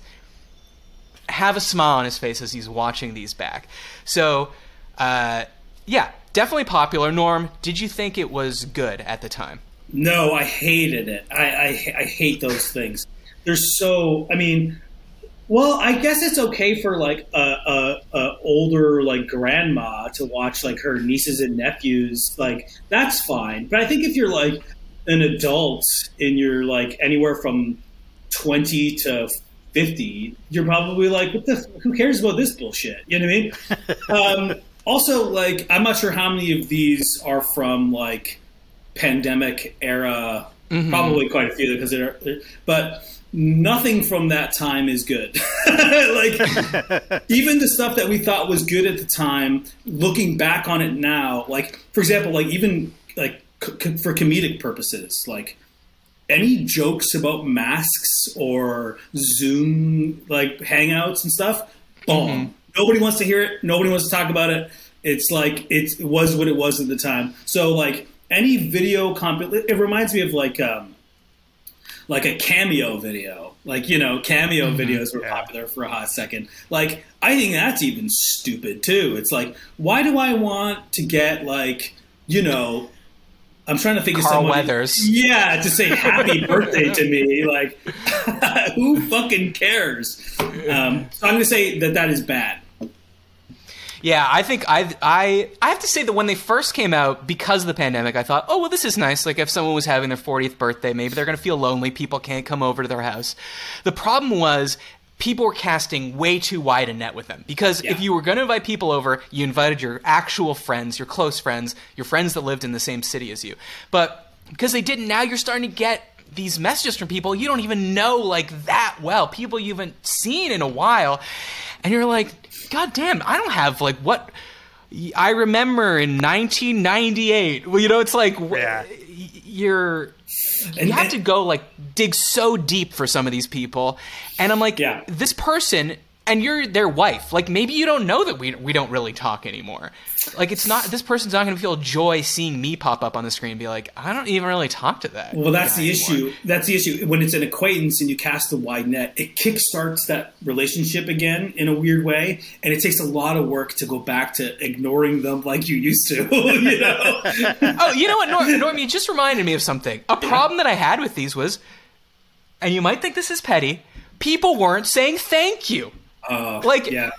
have a smile on his face as he's watching these back. So, uh, yeah, definitely popular. Norm, did you think it was good at the time? No, I hated it. I, I I hate those things. They're so. I mean, well, I guess it's okay for like a, a, a older like grandma to watch like her nieces and nephews. Like that's fine. But I think if you're like an adult and you're like anywhere from twenty to fifty, you're probably like, what the? Who cares about this bullshit? You know what I mean? um, also, like, I'm not sure how many of these are from like pandemic era. Mm-hmm. Probably quite a few because they're, but nothing from that time is good. like even the stuff that we thought was good at the time, looking back on it now, like for example, like even like c- for comedic purposes, like any jokes about masks or Zoom like hangouts and stuff, boom. Mm-hmm. Nobody wants to hear it. Nobody wants to talk about it. It's like it's, it was what it was at the time. So like any video comp, it reminds me of like um, like a cameo video. Like you know, cameo Mm-hmm. videos were yeah. popular for a hot second. Like I think that's even stupid too. It's like why do I want to get like you know. I'm trying to think of Carl someone. Weathers. Yeah, to say happy birthday to me. Like, who fucking cares? Um, so I'm going to say that that is bad. Yeah, I think I I I have to say that when they first came out because of the pandemic, I thought, "Oh, well this is nice. Like if someone was having their 40th birthday, maybe they're going to feel lonely, people can't come over to their house." The problem was people were casting way too wide a net with them because if you were going to invite people over, you invited your actual friends, your close friends, your friends that lived in the same city as you. But because they didn't, now you're starting to get these messages from people you don't even know like that well, people you haven't seen in a while, and you're like, God damn, I don't have like what I remember in 1998. Well, you know, it's like Yeah. you're you have to go like dig so deep for some of these people, and I'm like, Yeah. this person. And you're their wife. Like maybe you don't know that we we don't really talk anymore. Like it's not this person's not going to feel joy seeing me pop up on the screen and be like, I don't even really talk to that. Well, that's the anymore. issue. That's the issue. When it's an acquaintance and you cast a wide net, it kickstarts that relationship again in a weird way, and it takes a lot of work to go back to ignoring them like you used to. you know? Oh, you know what, Norm, Norm, you just reminded me of something. A problem that I had with these was, and you might think this is petty, people weren't saying thank you. Uh, Like, yeah.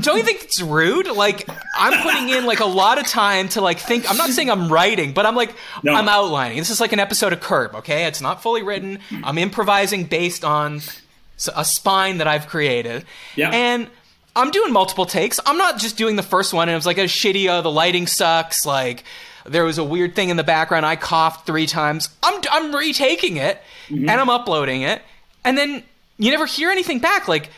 don't you think it's rude? Like, I'm putting in like a lot of time to like think. I'm not saying I'm writing, but I'm like No. I'm outlining. This is like an episode of Curb. Okay, it's not fully written. I'm improvising based on a spine that I've created. Yeah. and. I'm doing multiple takes. I'm not just doing the first one and it was like a shitty, oh, the lighting sucks. Like, there was a weird thing in the background. I coughed three times. I'm, I'm retaking it Mm-hmm. and I'm uploading it. And then you never hear anything back. Like,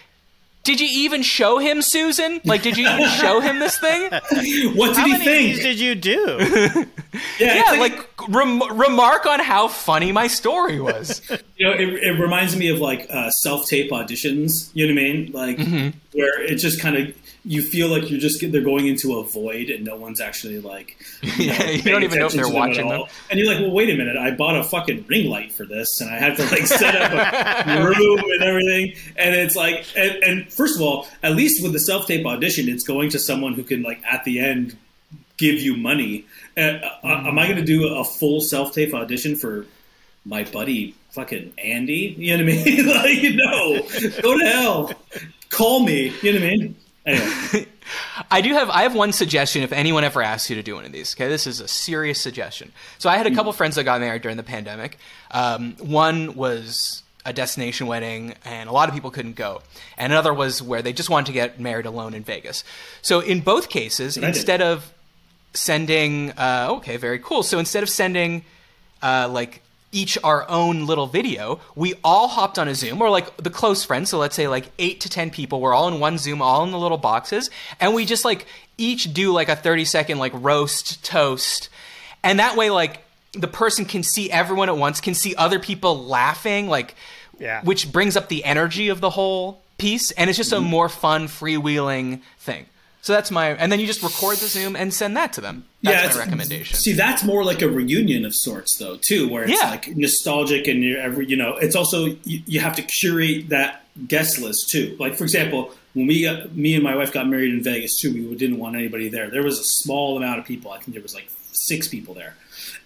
did you even show him, Susan? Like, did you even show him this thing? What did How he many of think? these did you do? yeah, Yeah, it's like, rem- remark on how funny my story was. you know, it, it reminds me of like uh, self tape auditions. You know what I mean? Like Mm-hmm. where it just kind of you feel like you're just they're going into a void and no one's actually like you, Yeah, you don't even know if they're them watching them. And you're like, well, wait a minute, I bought a fucking ring light for this, and I had to like set up a room and everything. And it's like, and, and first of all, at least with the self tape audition, it's going to someone who can like at the end give you money. Uh, uh, am I going to do a full self tape audition for my buddy fucking Andy? You know what I mean? like, no, go to hell. Call me. You know what I mean? Anyway, I do have I have one suggestion if anyone ever asks you to do one of these. Okay, this is a serious suggestion. So I had a couple friends that got married during the pandemic. Um, one was a destination wedding, and a lot of people couldn't go. And another was where they just wanted to get married alone in Vegas. So in both cases, did. instead of sending, uh, okay, very cool. So instead of sending uh, like each our own little video, we all hopped on a Zoom, or like the close friends. So let's say like eight to 10 people, we're all in one Zoom, all in the little boxes. And we just like each do like a 30 second like roast toast. And that way, like the person can see everyone at once, can see other people laughing, like, Yeah. which brings up the energy of the whole piece. And it's just a mm-hmm. more fun, freewheeling thing. So that's my, and then you just record the Zoom and send that to them. That's it's- my recommendation. See, that's more like a reunion of sorts, though, too, where it's Yeah. like nostalgic and you're every, you know, it's also you, you have to curate that guest list too. Like, for example, when we got, me and my wife got married in Vegas too, we didn't want anybody there. There was a small amount of people. I think there was like six people there,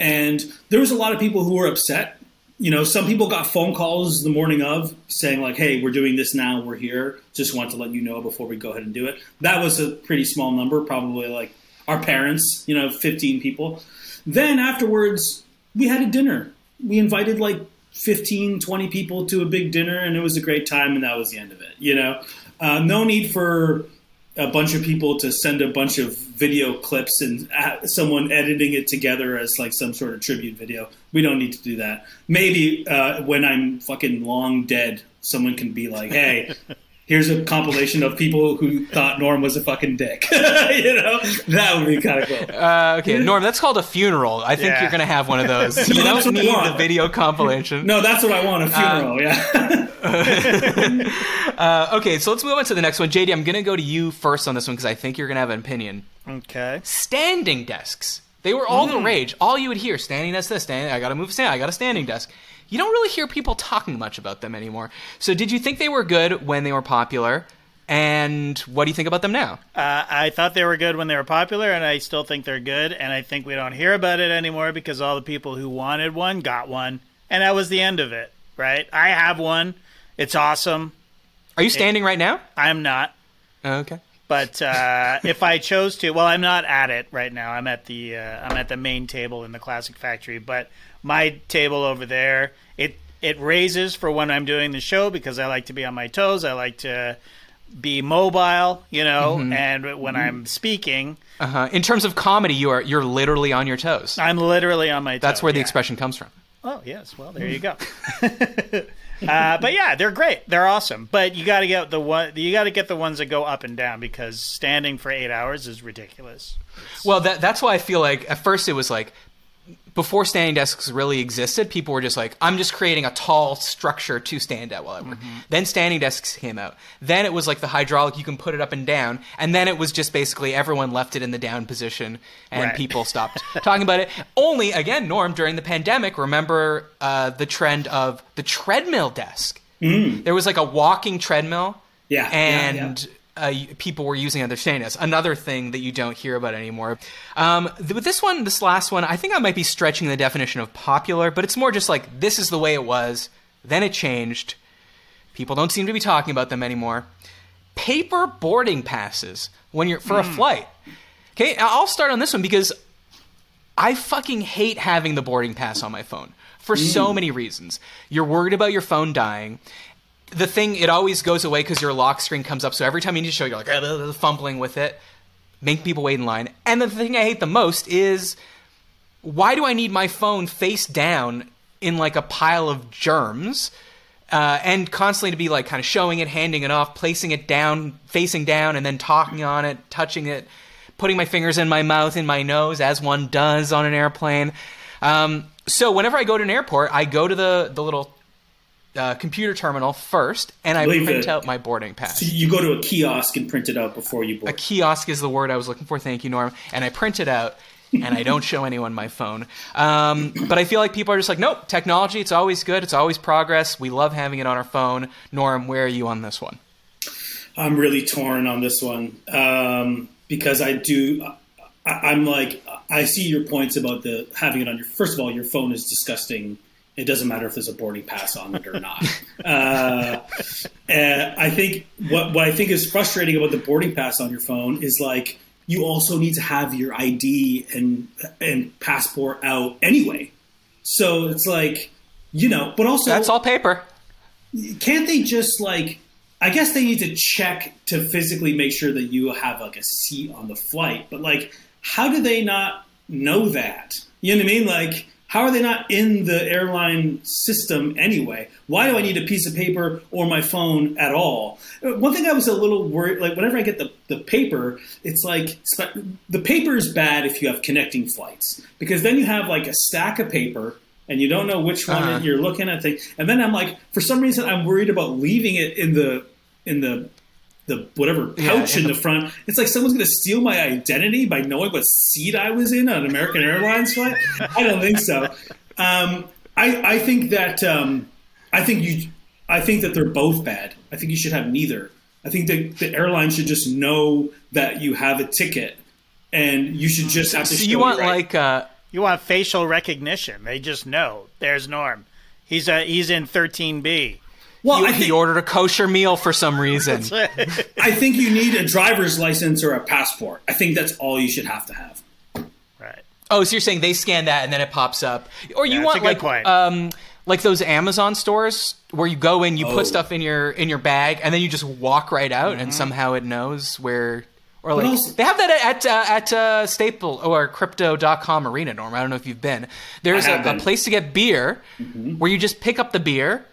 and there was a lot of people who were upset. You know, some people got phone calls the morning of saying like, "Hey, we're doing this now. We're here. Just want to let you know before we go ahead and do it." That was a pretty small number, probably like our parents, you know, 15 people. Then afterwards, we had a dinner. We invited like 15, 20 people to a big dinner, and it was a great time, and that was the end of it. You know, uh, no need for a bunch of people to send a bunch of video clips and uh, someone editing it together as like some sort of tribute video. We don't need to do that. Maybe uh, when I'm fucking long dead, someone can be like, "Hey, here's a compilation of people who thought Norm was a fucking dick. you know, that would be kind of cool. Uh, okay, Norm, that's called a funeral. I think Yeah. you're going to have one of those. You No, that's don't need want. the video compilation. No, that's what I want. A Uh, funeral. yeah. Uh, okay, so let's move on to the next one. JD, I'm going to go to you first on this one because I think you're going to have an opinion. Okay. Standing desks. They were all the rage. All you would hear, standing desk this, standing, I got to move stand, I got a standing desk. You don't really hear people talking much about them anymore. So did you think they were good when they were popular? And what do you think about them now? Uh, I thought they were good when they were popular, and I still think they're good. And I think we don't hear about it anymore because all the people who wanted one got one, and that was the end of it. Right? I have one. It's awesome. Are you standing right now? I'm not. Okay. But uh, if I chose to, well, I'm not at it right now. I'm at the uh, I'm at the main table in the Classic Factory. But my table over there, it it raises for when I'm doing the show because I like to be on my toes. I like to be mobile, you know. And when I'm speaking, Uh-huh. In terms of comedy, you are you're literally on your toes. I'm literally on my toes. That's where the yeah. expression comes from. Oh yes, well there you go. uh, but yeah, they're great. They're awesome. But you got to get the one. You got to get the ones that go up and down because standing for eight hours is ridiculous. Well, that, that's why I feel like at first it was like before standing desks really existed, people were just like, I'm just creating a tall structure to stand at while I work. Then standing desks came out. Then it was like the hydraulic, you can put it up and down. And then it was just basically everyone left it in the down position and Right. people stopped talking about it. Only, again, Norm, during the pandemic, remember uh, the trend of the treadmill desk. There was like a walking treadmill. Yeah, yeah, yeah. Uh, people were using other standing desks. Another thing that you don't hear about anymore. Um, th- with this one, this last one, I think I might be stretching the definition of popular, but it's more just like this is the way it was. Then it changed. People don't seem to be talking about them anymore. Paper boarding passes when you're for a flight. Okay, I'll start on this one because I fucking hate having the boarding pass on my phone for so many reasons. You're worried about your phone dying. The thing, it always goes away because your lock screen comes up. So every time you need to show, you're like "Ah, fumbling with it, make people wait in line. And the thing I hate the most is why do I need my phone face down in like a pile of germs? Uh, and constantly to be like kind of showing it, handing it off, placing it down, facing down, and then talking on it, touching it, putting my fingers in my mouth, in my nose, as one does on an airplane. Um, so whenever I go to an airport, I go to the the little uh, computer terminal first, and I print it. out my boarding pass. You go to a kiosk and print it out before you board. A kiosk is the word I was looking for. Thank you, Norm. And I print it out, and I don't show anyone my phone. Um, but I feel like people are just like, nope, technology, it's always good. It's always progress. We love having it on our phone. Norm, where are you on this one? I'm really torn on this one um, because I do. I, I'm like, I see your points about the having it on your. First of all, your phone is disgusting. It doesn't matter if there's a boarding pass on it or not. uh, and I think what what I think is frustrating about the boarding pass on your phone is like you also need to have your ID and and passport out anyway. So it's like you know, but also That's all paper. can't they just like i guess they need to check to physically make sure that you have like a seat on the flight but like how do they not know that you know what i mean like how are they not in the airline system anyway why do i need a piece of paper or my phone at all Uh, one thing i was a little worried like whenever i get the, the paper it's like the paper is bad if you have connecting flights because then you have like a stack of paper and you don't know which one Uh-huh. you're looking at things. And then I'm like, for some reason, I'm worried about leaving it in the in the the whatever Yeah, pouch in in the- the, front. It's like someone's going to steal my identity by knowing what seat I was in on an American Airlines flight. I don't think so. Um, I I think that um, I think you I think that they're both bad. I think you should have neither. I think that the airline should just know that you have a ticket, and you should just have to. So show you want your ID. like uh, You want facial recognition? They just know. There's Norm. He's uh, he's in 13B. Well, I he think, ordered a kosher meal for some reason. I think you need a driver's license or a passport. I think that's all you should have to have. right. Oh, so you're saying they scan that and then it pops up, or you Yeah, want like point. um like those Amazon stores where you go in, you Oh. put stuff in your in your bag, and then you just walk right out, Mm-hmm. and somehow it knows where. Or like also- they have that at uh, at uh, Staple or Crypto.com Arena, Norm. I don't know if you've been. There's I a, have a been. Mm-hmm. place to get beer where you just pick up the beer,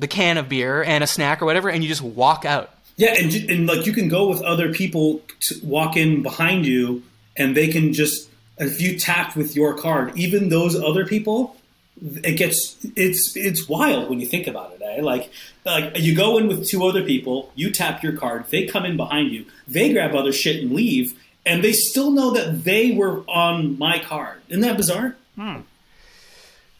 the can of beer and a snack or whatever, and you just walk out. Yeah, and and like you can go with other people to walk in behind you, and they can just if you tap with your card, even those other people, it gets it's it's wild when you think about it. Eh? Like like you go in with two other people, you tap your card, they come in behind you, they grab other shit and leave, and they still know that they were on my card. Isn't that bizarre? Hmm.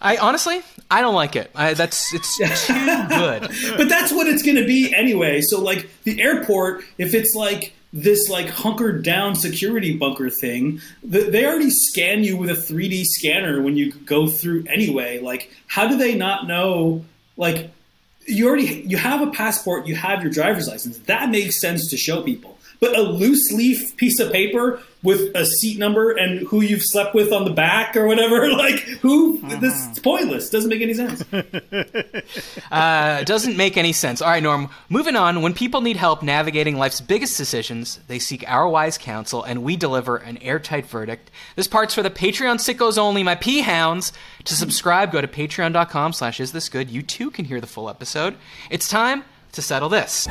I honestly, I don't like it. I, that's it's too good. but that's what it's going to be anyway. So like the airport, if it's like this like hunkered down security bunker thing, they already scan you with a 3D scanner when you go through anyway. Like, how do they not know? Like, you already you have a passport, you have your driver's license. That makes sense to show people. But a loose leaf piece of paper with a seat number and who you've slept with on the back or whatever, like who uh-huh. this is pointless. Doesn't make any sense. uh, doesn't make any sense. All right, Norm. Moving on. When people need help navigating life's biggest decisions, they seek our wise counsel, and we deliver an airtight verdict. This part's for the Patreon sickos only, my pea hounds. To subscribe, go to patreon.com/slash is this good. You too can hear the full episode. It's time to settle this.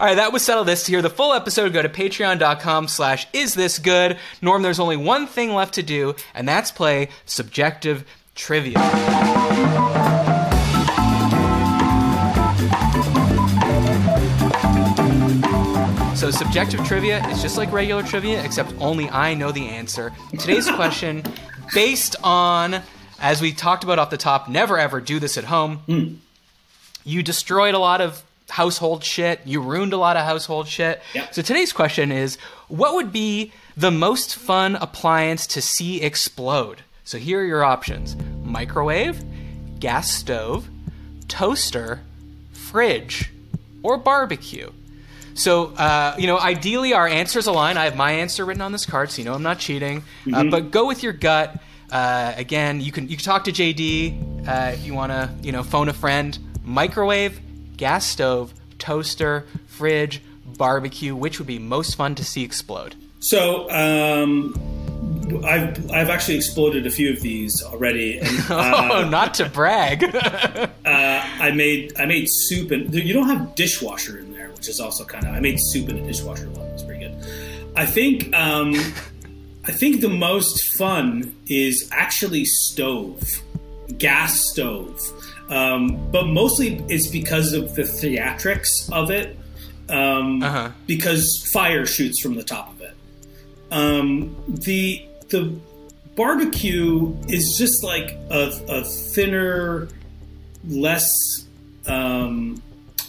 All right, that was Settle This. To hear the full episode, go to patreon.com slash is this good. Norm, there's only one thing left to do, and that's play subjective trivia. So, subjective trivia is just like regular trivia, except only I know the answer. Today's question, based on, as we talked about off the top, never ever do this at home. Mm. You destroyed a lot of household shit. You ruined a lot of household shit. Yep. So today's question is what would be the most fun appliance to see explode? So here are your options microwave, gas stove, toaster, fridge, or barbecue. So, uh, you know, ideally our answers align. I have my answer written on this card, so you know I'm not cheating. Uh, mm-hmm. Uh, but go with your gut. Uh, again, you can you can talk to JD uh, if you want to, you know, phone a friend. Microwave, gas stove, toaster, fridge, barbecue, which would be most fun to see explode? So, um, I've I've actually exploded a few of these already. And, uh, oh, not to brag. uh, I made I made soup and you don't have dishwasher in there, which is also kind of I made soup in a dishwasher one. It's pretty good. I think um, I think the most fun is actually stove, gas stove. Um, but mostly it's because of the theatrics of it. Um, uh-huh. Because fire shoots from the top of it. Um, the the barbecue is just like a, a thinner, less. Um,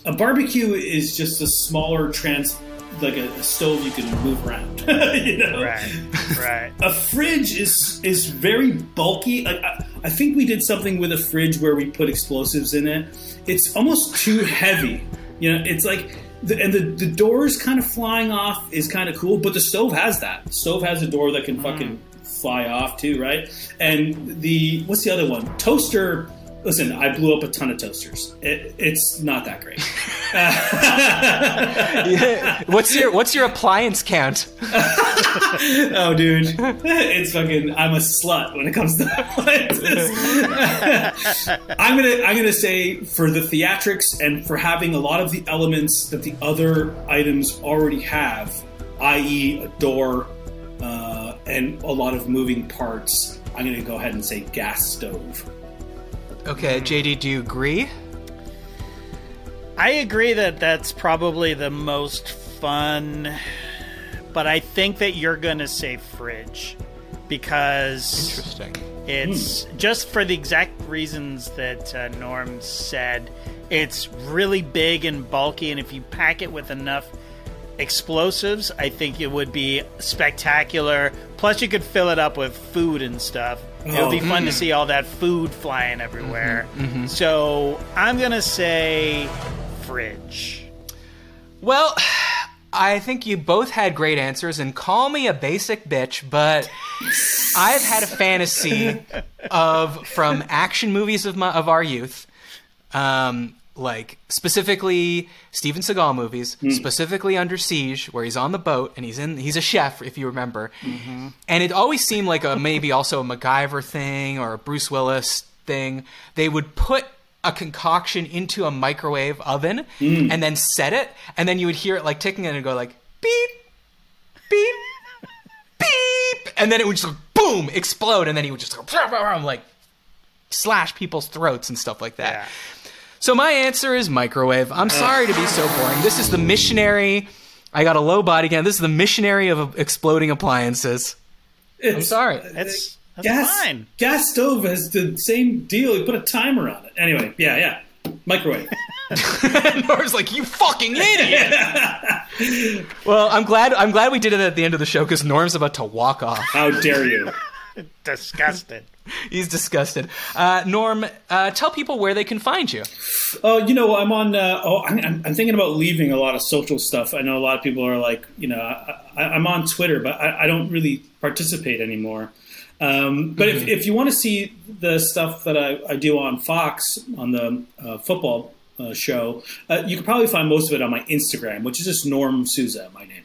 a barbecue is just a smaller trans like a, a, stove you can move around. you know, right, right. a fridge is is very bulky. Like I, I, think we did something with a fridge where we put explosives in it. It's almost too heavy. You know, it's like. The, and the, the doors kind of flying off is kind of cool, but the stove has that. The stove has a door that can mm. fucking fly off too, right? And the what's the other one? Toaster Listen, I blew up a ton of toasters. It, it's not that great. yeah. What's your What's your appliance count? oh, dude, it's fucking. I'm a slut when it comes to appliances. I'm gonna I'm gonna say for the theatrics and for having a lot of the elements that the other items already have, i.e., a door uh, and a lot of moving parts. I'm gonna go ahead and say gas stove. Okay, JD, do you agree? I agree that that's probably the most fun, but I think that you're going to say fridge because interesting. It's hmm. just for the exact reasons that uh, Norm said. It's really big and bulky, and if you pack it with enough explosives, I think it would be spectacular. Plus, you could fill it up with food and stuff. Oh, it would be fun mm. to see all that food flying everywhere. Mm-hmm, mm-hmm. So I'm gonna say fridge. Well, I think you both had great answers, and call me a basic bitch, but I've had a fantasy of from action movies of my of our youth. Um, like specifically Steven Seagal movies, hmm. specifically Under Siege, where he's on the boat and he's in he's a chef, if you remember. Mm-hmm. And it always seemed like a maybe also a MacGyver thing or a Bruce Willis thing. They would put a concoction into a microwave oven hmm. and then set it, and then you would hear it like ticking and it'd go like beep, beep, beep, and then it would just boom explode, and then he would just go like slash people's throats and stuff like that. Yeah. So my answer is microwave. I'm sorry to be so boring. This is the missionary. I got a low body count. This is the missionary of exploding appliances. I'm sorry. It's that's gas fine. gas stove has the same deal. You put a timer on it. Anyway, yeah, yeah. Microwave. Nor's like, you fucking idiot. well, I'm glad. I'm glad we did it at the end of the show because Norm's about to walk off. How dare you? Disgusted. He's disgusted. Uh, Norm, uh, tell people where they can find you. Oh, you know, I'm on. Uh, oh, I'm, I'm thinking about leaving a lot of social stuff. I know a lot of people are like, you know, I, I'm on Twitter, but I, I don't really participate anymore. Um, but if, if you want to see the stuff that I, I do on Fox on the uh, football uh, show, uh, you can probably find most of it on my Instagram, which is just Norm Sousa, my name.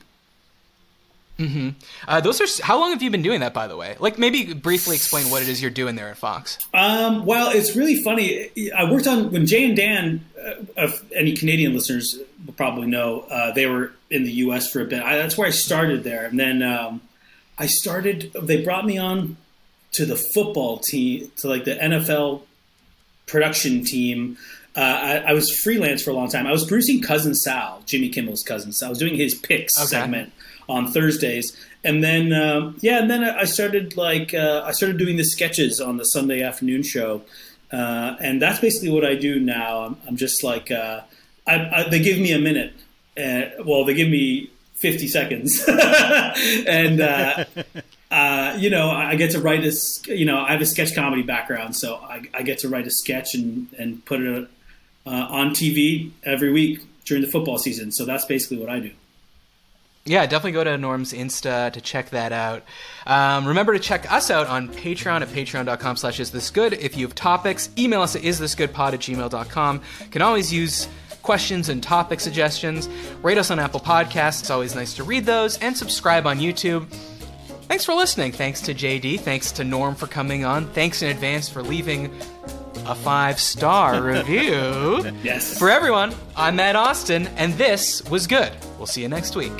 Uh, those are. How long have you been doing that, by the way? Like, maybe briefly explain what it is you're doing there at Fox. Um, well, it's really funny. I worked on when Jay and Dan, uh, if any Canadian listeners will probably know, uh, they were in the U.S. for a bit. I, that's where I started there, and then um, I started. They brought me on to the football team, to like the NFL production team. Uh, I, I was freelance for a long time. I was producing Cousin Sal, Jimmy Kimmel's cousin Sal. I was doing his picks Okay. segment on Thursdays, and then um, yeah, and then I started like uh, I started doing the sketches on the Sunday afternoon show, uh, and that's basically what I do now. I'm, I'm just like uh, I, I, they give me a minute, uh, well, they give me fifty seconds, and. Uh, uh, you know, I get to write a, you know, I have a sketch comedy background, so I, I get to write a sketch and, and put it uh, on TV every week during the football season. So that's basically what I do. Yeah, definitely go to Norm's Insta to check that out. Um, remember to check us out on Patreon at patreon.com slash is this good. If you have topics, email us at isthisgoodpod at gmail.com. Can always use questions and topic suggestions. Rate us on Apple Podcasts. It's always nice to read those. And subscribe on YouTube. Thanks for listening. Thanks to JD. Thanks to Norm for coming on. Thanks in advance for leaving a five star review. Yes. For everyone, I'm Matt Osten, and this was good. We'll see you next week.